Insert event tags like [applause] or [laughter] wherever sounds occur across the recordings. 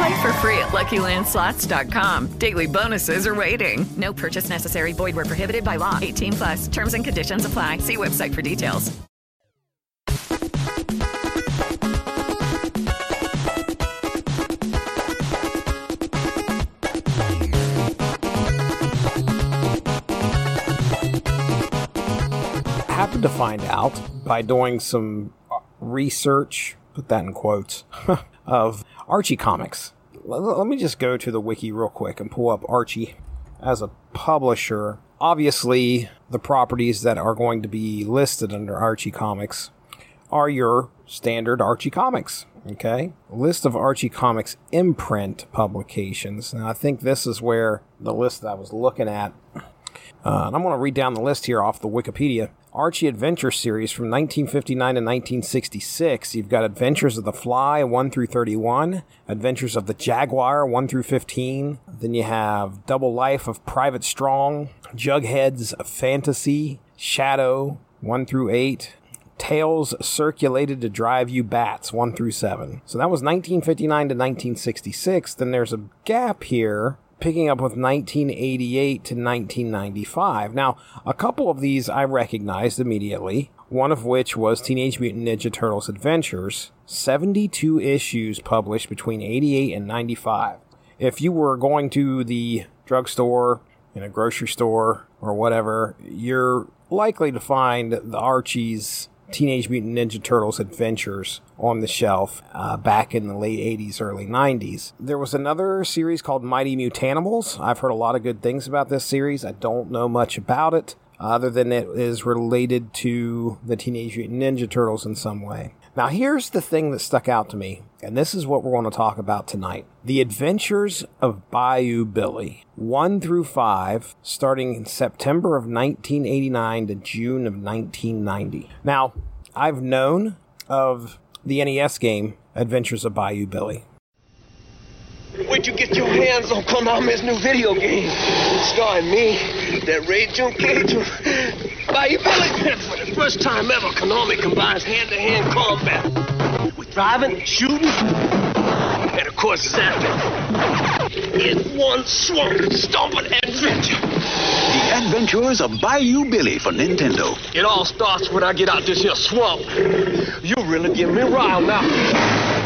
Play for free at LuckyLandSlots.com. Daily bonuses are waiting. No purchase necessary. Void where prohibited by law. 18 plus. Terms and conditions apply. See website for details. I happened to find out by doing some research, put that in quotes, [laughs] of Archie comics. Let, me just go to the wiki real quick and pull up Archie as a publisher. Obviously, the properties that are going to be listed under Archie Comics are your standard Archie Comics. Okay, list of Archie Comics imprint publications. Now, I think this is where the list that I was looking at uh, and I'm going to read down the list here off the Wikipedia. Archie Adventure Series from 1959 to 1966. You've got Adventures of the Fly 1 through 31, Adventures of the Jaguar 1 through 15. Then you have Double Life of Private Strong, Jughead's of Fantasy, Shadow 1 through 8, Tales Calculated to Drive You Bats 1 through 7. So that was 1959 to 1966. Then there's a gap here picking up with 1988 to 1995. Now, a couple of these I recognized immediately, one of which was Teenage Mutant Ninja Turtles Adventures, 72 issues published between 88 and 95. If you were going to the drugstore, in a grocery store, or whatever, you're likely to find the Archie's Teenage Mutant Ninja Turtles Adventures on the shelf uh, back in the late 80s, early 90s. There was another series called Mighty Mutanimals. I've heard a lot of good things about this series. I don't know much about it other than it is related to the Teenage Mutant Ninja Turtles in some way. Now, here's the thing that stuck out to me, and this is what we're going to talk about tonight The Adventures of Bayou Billy, 1 through 5, starting in September of 1989 to June of 1990. Now, I've known of the NES game Adventures of Bayou Billy. Where'd you get your hands on Konami's new video game? Starring me, that ragin' Cajun, Bayou Billy. For the first time ever, Konami combines hand-to-hand combat with driving, shooting, and of course zapping. In one swamp, stomping adventure. The Adventures of Bayou Billy for Nintendo. It all starts when I get out this here swamp. You really give me riled now.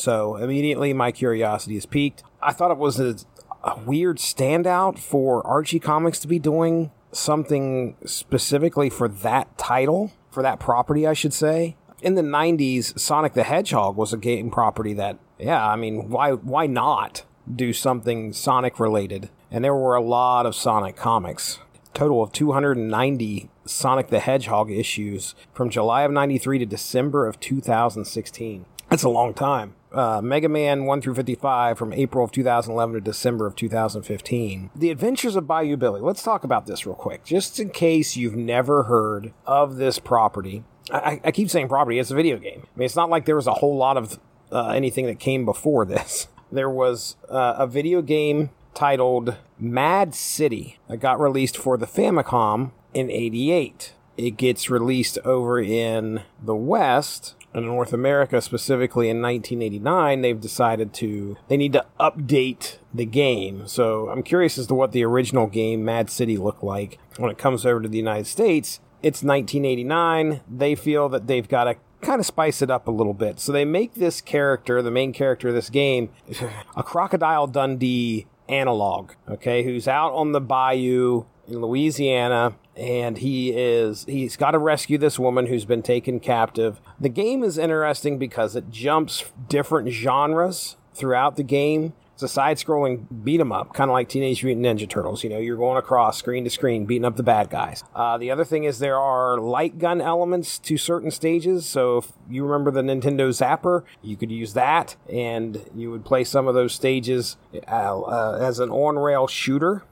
So immediately my curiosity is piqued. I thought it was a, a, weird standout for Archie Comics to be doing something specifically for that title, for that property, I should say. In the 90s, Sonic the Hedgehog was a game property that, yeah, I mean, why why not do something Sonic related? And there were a lot of Sonic comics. Total of 290 Sonic the Hedgehog issues from July of 93 to December of 2016. That's a long time uh, Mega Man 1 through 55 from April of 2011 to December of 2015. The Adventures of Bayou Billy. Let's talk about this real quick, just in case you've never heard of this property. I, I keep saying property, it's a video game. I mean, it's not like there was a whole lot of uh, anything that came before this. [laughs] There was uh, a video game titled Mad City that got released for the Famicom in 88. It gets released over in the West in North America, specifically in 1989, they've decided to they need to update the game. So I'm curious as to what the original game Mad City looked like when it comes over to the United States. It's 1989. They feel that they've got to kind of spice it up a little bit. So they make this character, the main character of this game, [laughs] a Crocodile Dundee analog, okay, who's out on the bayou in Louisiana, and he is he's got to rescue this woman who's been taken captive. The game is interesting because it jumps different genres throughout the game. It's a side-scrolling beat 'em up, kind of like Teenage Mutant Ninja Turtles. You know, you're going across screen to screen, beating up the bad guys. Uh, the other thing is there are light gun elements to certain stages. So if you remember the Nintendo Zapper, you could use that, and you would play some of those stages uh, uh, as an on-rail shooter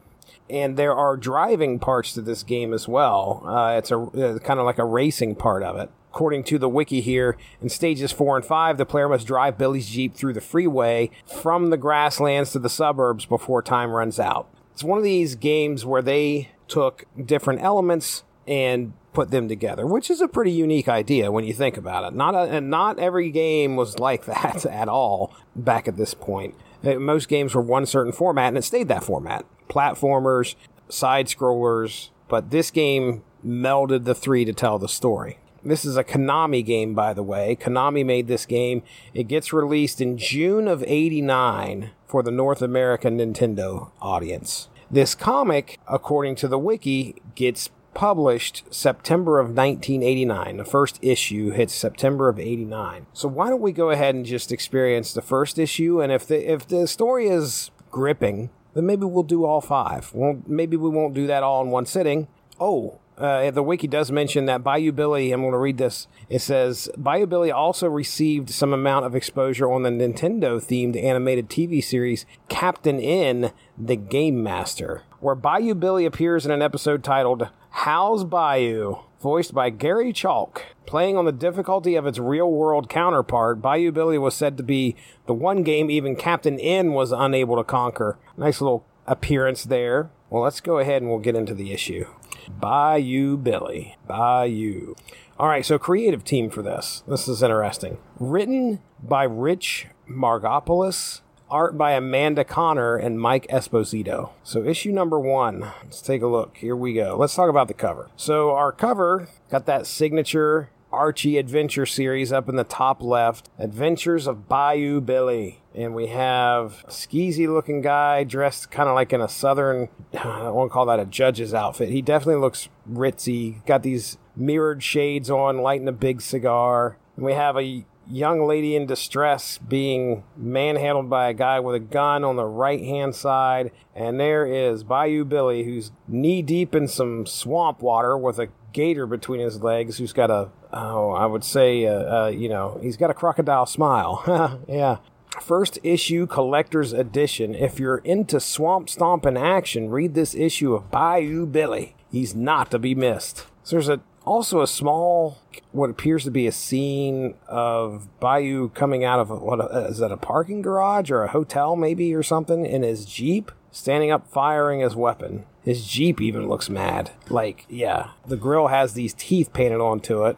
and there are driving parts to this game as well. Uh, it's a uh, kind of like a racing part of it. According to the wiki here, in stages four and five, the player must drive Billy's Jeep through the freeway from the grasslands to the suburbs before time runs out. It's one of these games where they took different elements and put them together, which is a pretty unique idea when you think about it. Not a, and not every game was like [laughs] that at all back at this point. Uh, Most games were one certain format, and it stayed that format platformers, side scrollers, but this game melded the three to tell the story. This is a Konami game, by the way. Konami made this game. It gets released in June of 89 for the North American Nintendo audience. This comic, according to the wiki, gets published September of 1989. The first issue hits September of 89. So why don't we go ahead and just experience the first issue and if the if the story is gripping, then maybe we'll do all five. Well, maybe we won't do that all in one sitting. Oh, uh, the wiki does mention that Bayou Billy, I'm going to read this. It says Bayou Billy also received some amount of exposure on the Nintendo themed animated TV series Captain N, the Game Master, where Bayou Billy appears in an episode titled How's Bayou? Voiced by Gary Chalk. Playing on the difficulty of its real world counterpart, Bayou Billy was said to be the one game even Captain N was unable to conquer. Nice little appearance there. Well, let's go ahead and we'll get into the issue. Bayou Billy. Bayou. All right, so creative team for this. This is interesting. Written by Rich Margopoulos, art by Amanda Conner and Mike Esposito. So issue number one. Let's take a look. Here we go. Let's talk about the cover. So our cover got that signature Archie Adventure series up in the top left. Adventures of Bayou Billy. And we have a skeezy looking guy dressed kind of like in a southern, [sighs] I won't call that a judge's outfit. He definitely looks ritzy. Got these mirrored shades on, lighting a big cigar. And we have a young lady in distress being manhandled by a guy with a gun on the right hand side. And there is Bayou Billy, who's knee deep in some swamp water with a gator between his legs, who's got a, oh, I would say, uh, uh, you know, he's got a crocodile smile. [laughs] yeah. First issue collector's edition. If you're into swamp stomping action, read this issue of Bayou Billy. He's not to be missed. So there's a also a small what appears to be a scene of Bayou coming out of a, what is that a parking garage or a hotel maybe or something in his Jeep standing up firing his weapon. His Jeep even looks mad. Like, yeah, the grill has these teeth painted onto it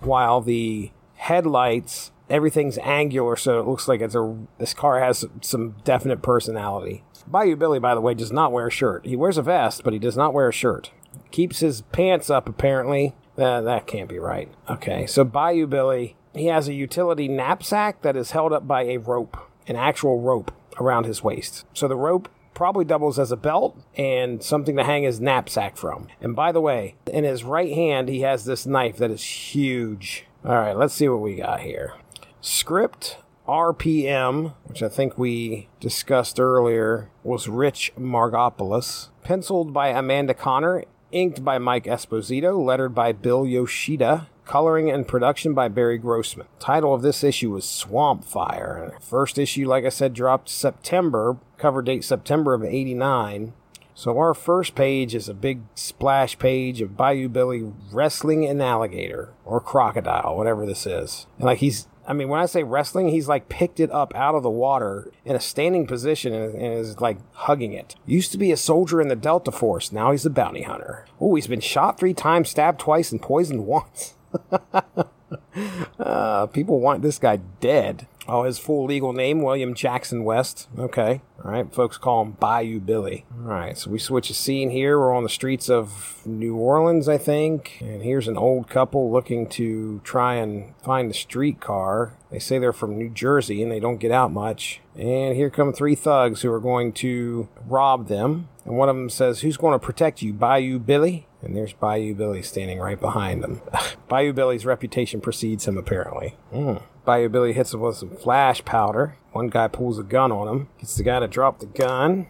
while the headlights everything's angular so it looks like it's a this car has some definite personality. Bayou Billy by the way does not wear a shirt. He wears a vest, but he does not wear a shirt. Keeps his pants up apparently. Uh, that can't be right. Okay, so Bayou Billy, he has a utility knapsack that is held up by a rope, an actual rope around his waist. So the rope probably doubles as a belt and something to hang his knapsack from. And by the way, in his right hand, he has this knife that is huge. All right, let's see what we got here. Script RPM, which I think we discussed earlier, was Rich Margopoulos. Penciled by Amanda Conner, inked by Mike Esposito, lettered by Bill Yoshida, coloring and production by Barry Grossman. Title of this issue was Swamp Fire. First issue, like I said, dropped September, cover date September of 89. So our first page is a big splash page of Bayou Billy wrestling an alligator or crocodile, whatever this is. And like he's I mean, when I say wrestling, he's like picked it up out of the water in a standing position and, is like hugging it. Used to be a soldier in the Delta Force. Now he's a bounty hunter. Oh, he's been shot three times, stabbed twice, and poisoned once. [laughs] uh, people want this guy dead. Oh, his full legal name, William Jackson West. Okay. All right. Folks call him Bayou Billy. All right. So we switch a scene here. We're on the streets of New Orleans, I think. And here's an old couple looking to try and find the streetcar. They say they're from New Jersey and they don't get out much. And here come three thugs who are going to rob them. And one of them says, Who's going to protect you, Bayou Billy? And there's Bayou Billy standing right behind them. [laughs] Bayou Billy's reputation precedes him, apparently. Mm. Bayou Billy hits him with some flash powder. One guy pulls a gun on him, gets the guy to drop the gun.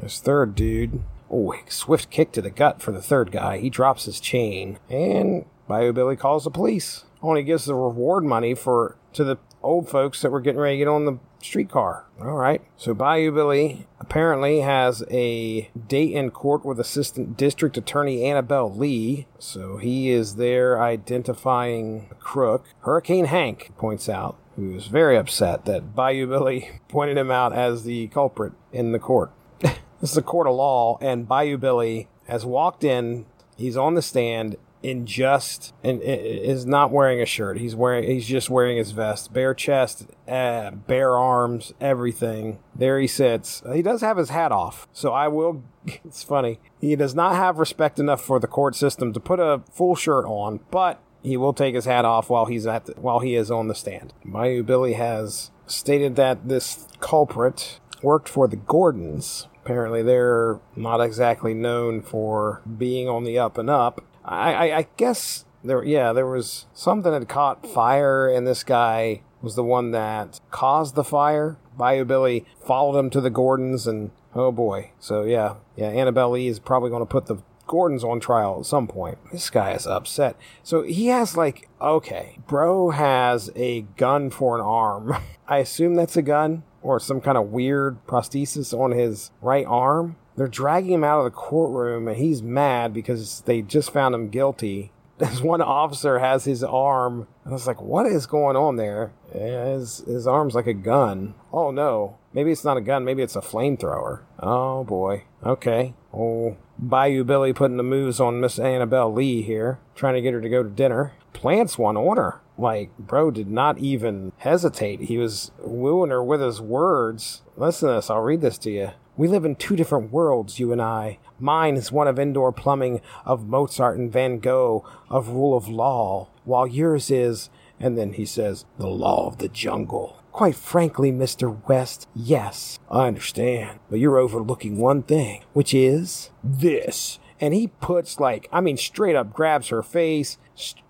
This third dude. Oh, swift kick to the gut for the third guy. He drops his chain. And Bayou Billy calls the police. Only gives the reward money for to the old folks that were getting ready to get on the streetcar. All right. So Bayou Billy apparently has a date in court with Assistant District Attorney Annabelle Lee. So he is there identifying a crook. Hurricane Hank points out, who is very upset that Bayou Billy [laughs] pointed him out as the culprit in the court. [laughs] this is a court of law, and Bayou Billy has walked in. He's on the stand in just and is not wearing a shirt. He's wearing he's just wearing his vest, bare chest, uh, bare arms, everything. There he sits. He does have his hat off, so I will. [laughs] It's funny. He does not have respect enough for the court system to put a full shirt on, but he will take his hat off while he's at the, while he is on the stand. Bayou Billy has stated that this culprit worked for the Gordons. Apparently, they're not exactly known for being on the up and up. I, I, guess there, yeah, there was something that caught fire, and this guy was the one that caused the fire. Bayou Billy followed him to the Gordons, and oh boy. So yeah, yeah, Annabelle Lee is probably going to put the Gordon's on trial at some point. This guy is upset. So he has like, okay, bro has a gun for an arm. [laughs] I assume that's a gun or some kind of weird prosthesis on his right arm. They're dragging him out of the courtroom and he's mad because they just found him guilty. [laughs] This one officer has his arm. and I was like, what is going on there? His, his arm's like a gun. Oh no. Maybe it's not a gun. Maybe it's a flamethrower. Oh boy. Okay. Oh, Bayou Billy putting the moves on Miss Annabelle Lee here, trying to get her to go to dinner. Plants one on her. Like, bro did not even hesitate. He was wooing her with his words. Listen to this. I'll read this to you. We live in two different worlds, you and I. Mine is one of indoor plumbing, of Mozart and Van Gogh, of rule of law, while yours is, and then he says, the law of the jungle. Quite frankly, Mr. West, yes, I understand. But you're overlooking one thing, which is this. And he puts, like, I mean, straight up grabs her face,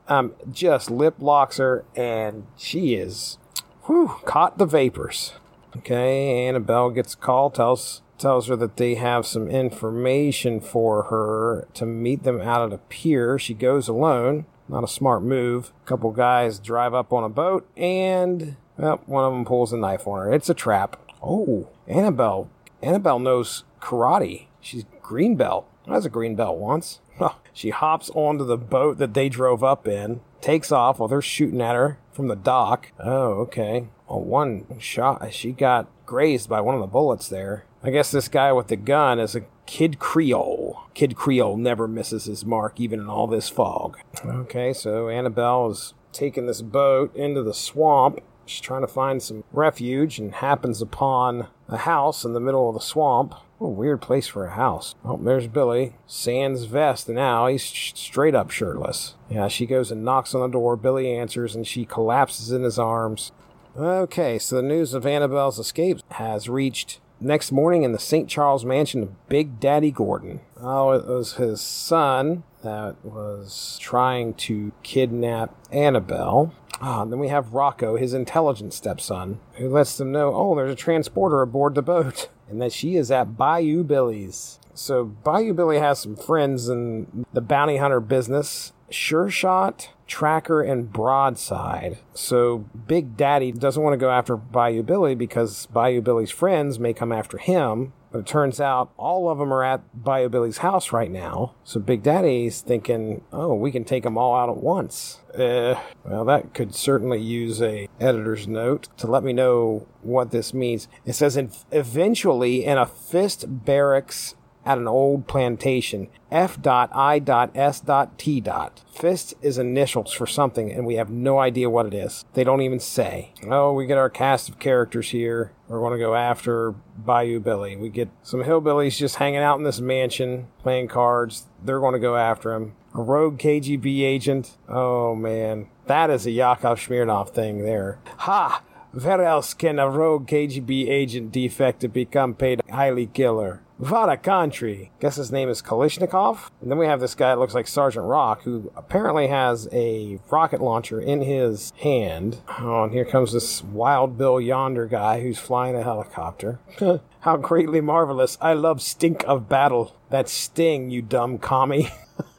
um, just lip locks her, and she is, whew, caught the vapors. Okay, Annabelle gets a call, tells tells her that they have some information for her to meet them out at a pier. She goes alone. Not a smart move. A couple guys drive up on a boat, and well, one of them pulls a knife on her. It's a trap. Oh, Annabelle. Annabelle knows karate. She's green belt. I was a green belt once. she hops onto the boat that they drove up in, takes off while they're shooting at her from the dock. Oh, okay. Oh, one shot. She got grazed by one of the bullets there. I guess this guy with the gun is a Kid Creole. Kid Creole never misses his mark, even in all this fog. Okay, so Annabelle is taking this boat into the swamp. She's trying to find some refuge and happens upon a house in the middle of the swamp. What a weird place for a house. Oh, there's Billy. Sans vest now. He's straight up shirtless. Yeah, she goes and knocks on the door. Billy answers and she collapses in his arms. Okay, so the news of Annabelle's escape has reached next morning in the St. Charles mansion of Big Daddy Gordon. Oh, it was his son that was trying to kidnap Annabelle. Ah, and then we have Rocco, his intelligent stepson, who lets them know, oh, there's a transporter aboard the boat, [laughs] and that she is at Bayou Billy's. So Bayou Billy has some friends in the bounty hunter business. Sure Shot, Tracker, and Broadside. So Big Daddy doesn't want to go after Bayou Billy because Bayou Billy's friends may come after him. But it turns out all of them are at Bayou Billy's house right now. So Big Daddy's thinking, oh, we can take them all out at once. Uh, well, that could certainly use a editor's note to let me know what this means. It says, eventually in a fist barracks at an old plantation. F.I.S.T. Fist is initials for something, and we have no idea what it is. They don't even say. Oh, we get our cast of characters here. We're going to go after Bayou Billy. We get some hillbillies just hanging out in this mansion playing cards. They're going to go after him. A rogue KGB agent. Oh, man. That is a Yakov Smirnoff thing there. Ha! Where else can a rogue KGB agent defect to become paid highly killer? What a country. Guess his name is Kalishnikov. And then we have this guy that looks like Sergeant Rock, who apparently has a rocket launcher in his hand. Oh, and here comes this Wild Bill Yonder guy who's flying a helicopter. [laughs] How greatly marvelous. I love stink of battle. That sting, you dumb commie. [laughs]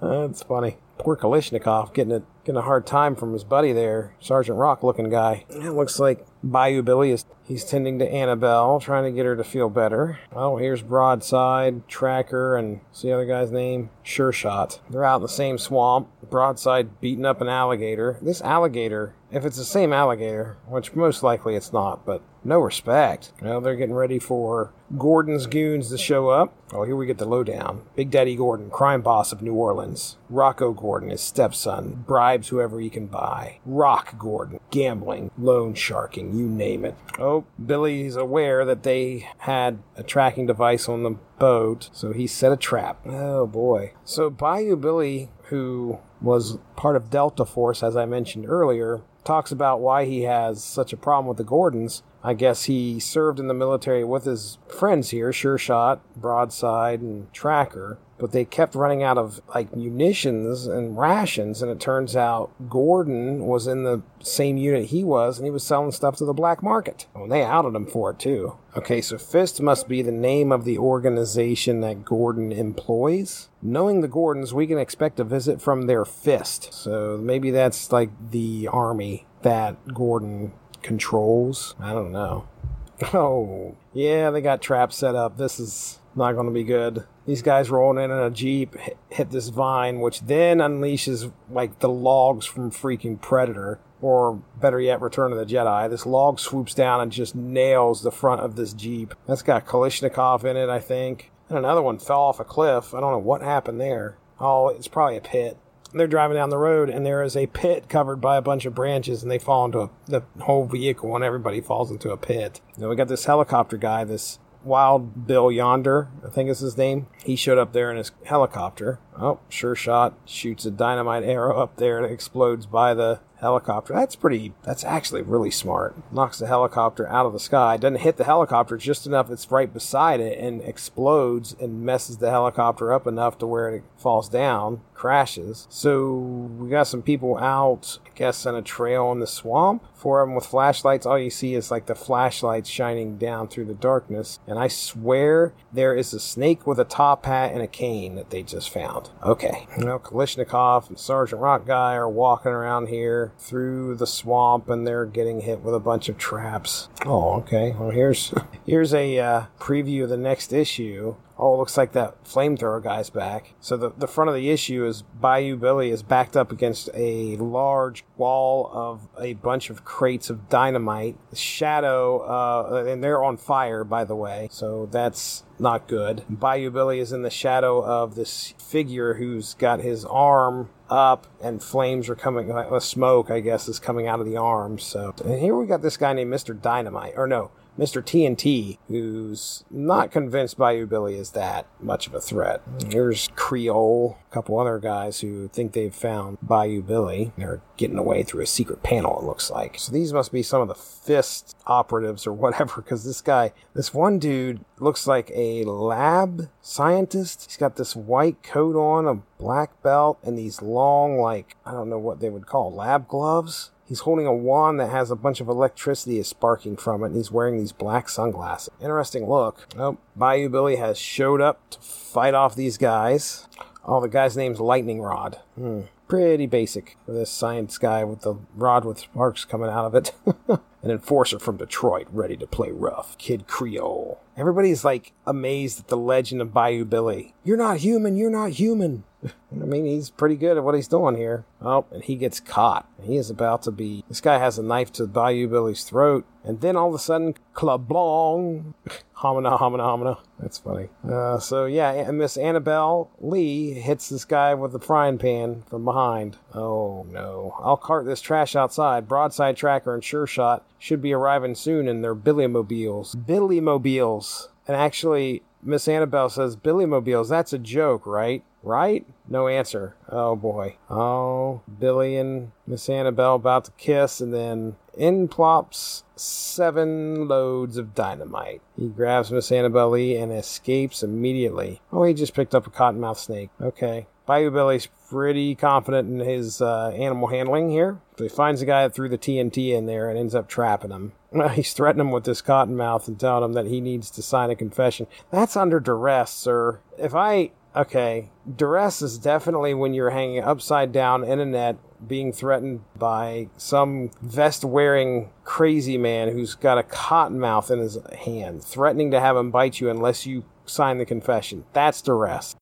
That's funny. Poor Kalishnikov getting a getting a hard time from his buddy there, Sergeant Rock looking guy. It looks like Bayou Billy is he's tending to Annabelle, trying to get her to feel better. Oh, here's Broadside, Tracker, and see the other guy's name? Sure Shot. They're out in the same swamp. Broadside beating up an alligator. This alligator, if it's the same alligator, which most likely it's not, but no respect. Well, they're getting ready for Gordon's goons to show up. Oh, here we get the lowdown. Big Daddy Gordon, crime boss of New Orleans. Rocco Gordon, his stepson, bribes whoever he can buy. Rock Gordon, gambling, loan sharking, you name it. Oh, Billy's aware that they had a tracking device on the boat, so he set a trap. Oh boy. So Bayou Billy, who was part of Delta Force, as I mentioned earlier, talks about why he has such a problem with the Gordons. I guess he served in the military with his friends here, Sure Shot, Broadside, and Tracker, but they kept running out of like munitions and rations, and it turns out Gordon was in the same unit he was, and he was selling stuff to the black market. And they outed him for it too. Okay, so Fist must be the name of the organization that Gordon employs. Knowing the Gordons, we can expect a visit from their Fist. So maybe that's like the army that Gordon controls. I don't know. [laughs] Oh, yeah, they got traps set up. This is not going to be good. These guys rolling in in a jeep hit, hit this vine, which then unleashes like the logs from freaking Predator, or better yet, Return of the Jedi. This log swoops down and just nails the front of this jeep. That's got Kalishnikov in it, I think. And another one fell off a cliff. I don't know what happened there. Oh, it's probably a pit they're driving down the road and there is a pit covered by a bunch of branches and they fall into a, the whole vehicle and everybody falls into a pit. Then we got this helicopter guy, this Wild Bill Yonder, I think is his name. He showed up there in his helicopter. Oh, sure shot. Shoots a dynamite arrow up there and explodes by the helicopter. That's pretty, that's actually really smart. Knocks the helicopter out of the sky. Doesn't hit the helicopter just enough, it's right beside it and explodes and messes the helicopter up enough to where it falls down, crashes. So we got some people out, I guess, on a trail in the swamp. Four of them with flashlights. All you see is like the flashlights shining down through the darkness. And I swear there is a snake with a top hat and a cane that they just found. Okay. You know, Kalishnikov and Sergeant Rock Guy are walking around here through the swamp and they're getting hit with a bunch of traps. Oh, okay. Well, here's [laughs] here's a uh, preview of the next issue. Oh, it looks like that flamethrower guy's back. So the, the front of the issue is Bayou Billy is backed up against a large wall of a bunch of crates of dynamite. Shadow, uh, and they're on fire, by the way. So that's not good. Bayou Billy is in the shadow of this figure who's got his arm up and flames are coming, uh, smoke, I guess, is coming out of the arm. So and here we got this guy named Mr. Dynamite, or no, Mr. TNT, who's not convinced Bayou Billy is that much of a threat. Here's Creole, a couple other guys who think they've found Bayou Billy. They're getting away through a secret panel, it looks like. So these must be some of the Fist operatives or [laughs] whatever, because this guy, this one dude looks like a lab scientist. He's got this white coat on, a black belt, and these long, like, I don't know what they would call lab gloves. He's holding a wand that has a bunch of electricity is sparking from it, and he's wearing these black sunglasses. Interesting look. Oh, Bayou Billy has showed up to fight off these guys. Oh, the guy's name's Lightning Rod. Hmm. Pretty basic for this science guy with the rod with sparks coming out of it. [laughs] An enforcer from Detroit, ready to play rough. Kid Creole. Everybody's like amazed at the legend of Bayou Billy. You're not human, you're not human. I mean, he's pretty good at what he's doing here. Oh, and he gets caught. He is about to be. This guy has a knife to Bayou Billy's throat, and then all of a sudden, clablong! [laughs] Homina, homina, homina. That's funny. Uh, so yeah, and Miss Annabelle Lee hits this guy with the frying pan from behind. Oh no. I'll cart this trash outside. Broadside Tracker and Sure Shot should be arriving soon in their Billymobiles. Billymobiles. And actually, Miss Annabelle says, Billymobiles, that's a joke, right? Right? No answer. Oh boy. Oh, Billy and Miss Annabelle about to kiss, and then in plops seven loads of dynamite. He grabs Miss Annabelle and escapes immediately. Oh, he just picked up a cottonmouth snake. Okay. Bayou Billy's pretty confident in his uh, animal handling here. So he finds the guy that threw the TNT in there and ends up trapping him. [laughs] He's threatening him with this cottonmouth and telling him that he needs to sign a confession. That's under duress, sir. If I Okay, duress is definitely when you're hanging upside down in a net, being threatened by some vest wearing crazy man who's got a cotton mouth in his hand, threatening to have him bite you unless you sign the confession. That's duress.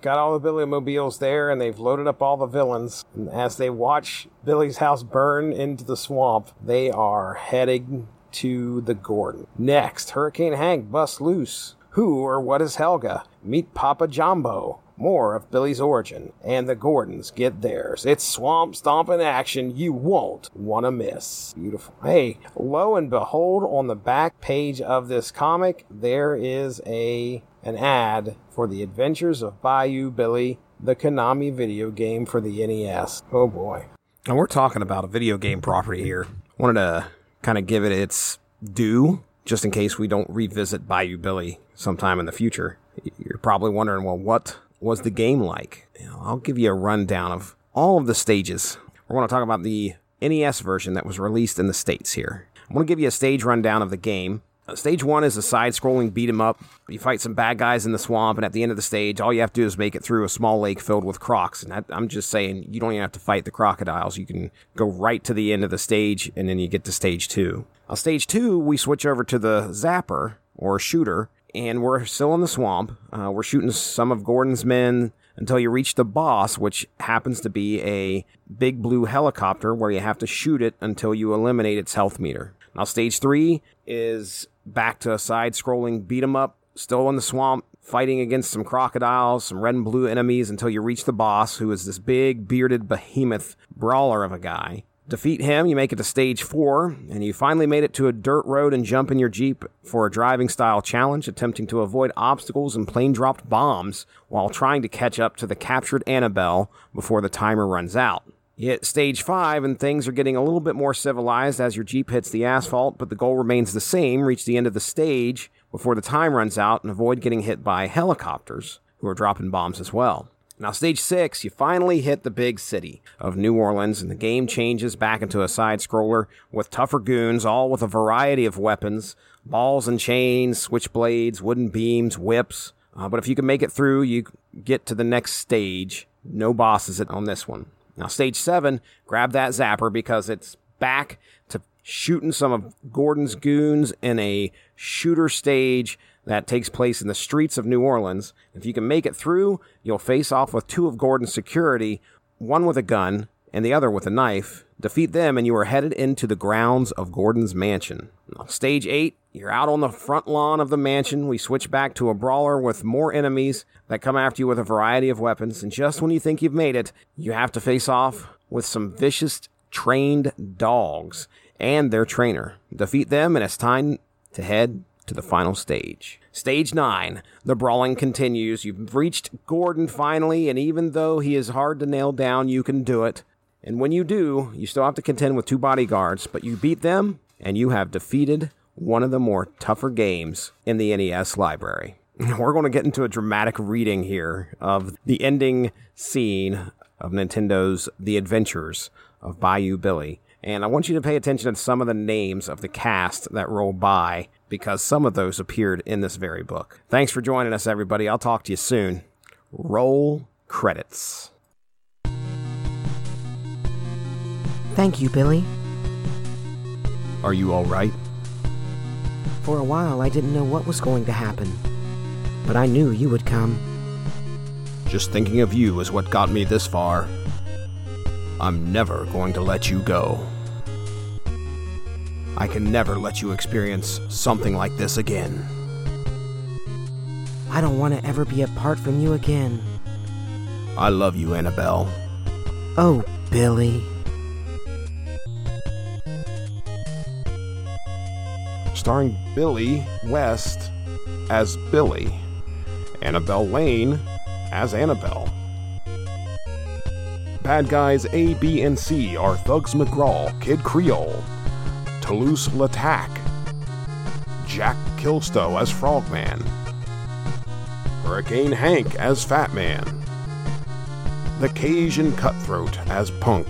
Got all the Billy mobiles there, and they've loaded up all the villains. And as they watch Billy's house burn into the swamp, they are heading to the Gordon. Next, Hurricane Hank busts loose who or what is Helga? Meet Papa Jumbo. More of Billy's origin, and the Gordons get theirs. It's swamp stomping action you won't want to miss. Beautiful. Hey, lo and behold, on the back page of this comic, there is a an ad for the Adventures of Bayou Billy, the Konami video game for the NES. Oh boy. And we're talking about a video game property here. Wanted to kind of give it its due just in case we don't revisit Bayou Billy sometime in the future. You're probably wondering, well, what was the game like? I'll give you a rundown of all of the stages. We're going to talk about the NES version that was released in the States here. I'm going to give you a stage rundown of the game. Uh, stage one is a side scrolling beat 'em up. You fight some bad guys in the swamp, and at the end of the stage, all you have to do is make it through a small lake filled with crocs. And I'm just saying, you don't even have to fight the crocodiles. You can go right to the end of the stage, and then you get to stage two. On stage two, we switch over to the zapper or shooter, and we're still in the swamp. Uh, we're shooting some of Gordon's men until you reach the boss, which happens to be a big blue helicopter where you have to shoot it until you eliminate its health meter. Now, stage three is back to a side scrolling beat 'em up, still in the swamp, fighting against some crocodiles, some red and blue enemies until you reach the boss, who is this big bearded behemoth brawler of a guy. Defeat him, you make it to stage four, and you finally made it to a dirt road and jump in your Jeep for a driving style challenge, attempting to avoid obstacles and plane dropped bombs while trying to catch up to the captured Annabelle before the timer runs out. Hit stage five, and things are getting a little bit more civilized as your Jeep hits the asphalt, but the goal remains the same reach the end of the stage before the time runs out and avoid getting hit by helicopters, who are dropping bombs as well. Now, stage six, you finally hit the big city of New Orleans, and the game changes back into a side scroller with tougher goons, all with a variety of weapons balls and chains, switchblades, wooden beams, whips. Uh, but if you can make it through, you get to the next stage. No bosses on this one. Now, stage seven, grab that zapper because it's back to shooting some of Gordon's goons in a shooter stage that takes place in the streets of New Orleans. If you can make it through, you'll face off with two of Gordon's security, one with a gun and the other with a knife. Defeat them, and you are headed into the grounds of Gordon's mansion. Stage 8, you're out on the front lawn of the mansion. We switch back to a brawler with more enemies that come after you with a variety of weapons, and just when you think you've made it, you have to face off with some vicious trained dogs and their trainer. Defeat them, and it's time to head to the final stage. Stage 9. The brawling continues. You've reached Gordon finally, and even though he is hard to nail down, you can do it. And when you do, you still have to contend with two bodyguards, but you beat them, and you have defeated one of the more tougher games in the NES library. [laughs] We're going to get into a dramatic reading here of the ending scene of Nintendo's The Adventures of Bayou Billy. And I want you to pay attention to some of the names of the cast that roll by because some of those appeared in this very book. Thanks for joining us, everybody. I'll talk to you soon. Roll credits. Thank you, Billy. Are you all right? For a while, I didn't know what was going to happen, but I knew you would come. Just thinking of you is what got me this far. I'm never going to let you go. I can never let you experience something like this again. I don't want to ever be apart from you again. I love you, Annabelle. Oh, Billy. Starring Billy West as Billy, Annabelle Lane as Annabelle. Bad guys A, B, and C are Thugs McGraw, Kid Creole, Toulouse Latac, Jack Kilstow as Frogman, Hurricane Hank as Fat Man, The Cajun Cutthroat as Punk,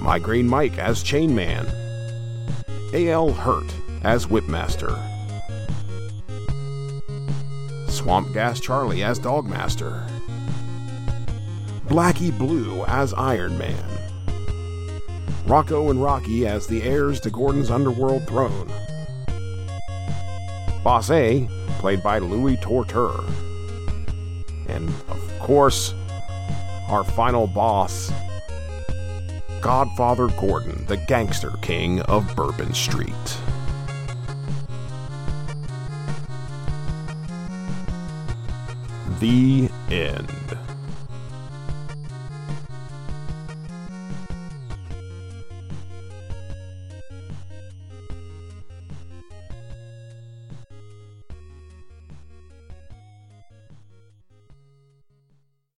Migraine Mike as Chainman, A.L. Hurt as Whipmaster, Swamp Gas Charlie as Dogmaster, Blackie Blue as Iron Man, Rocco and Rocky as the heirs to Gordon's underworld throne, Boss A, played by Louis Torture, and of course, our final boss, Godfather Gordon, the gangster king of Bourbon Street. The end.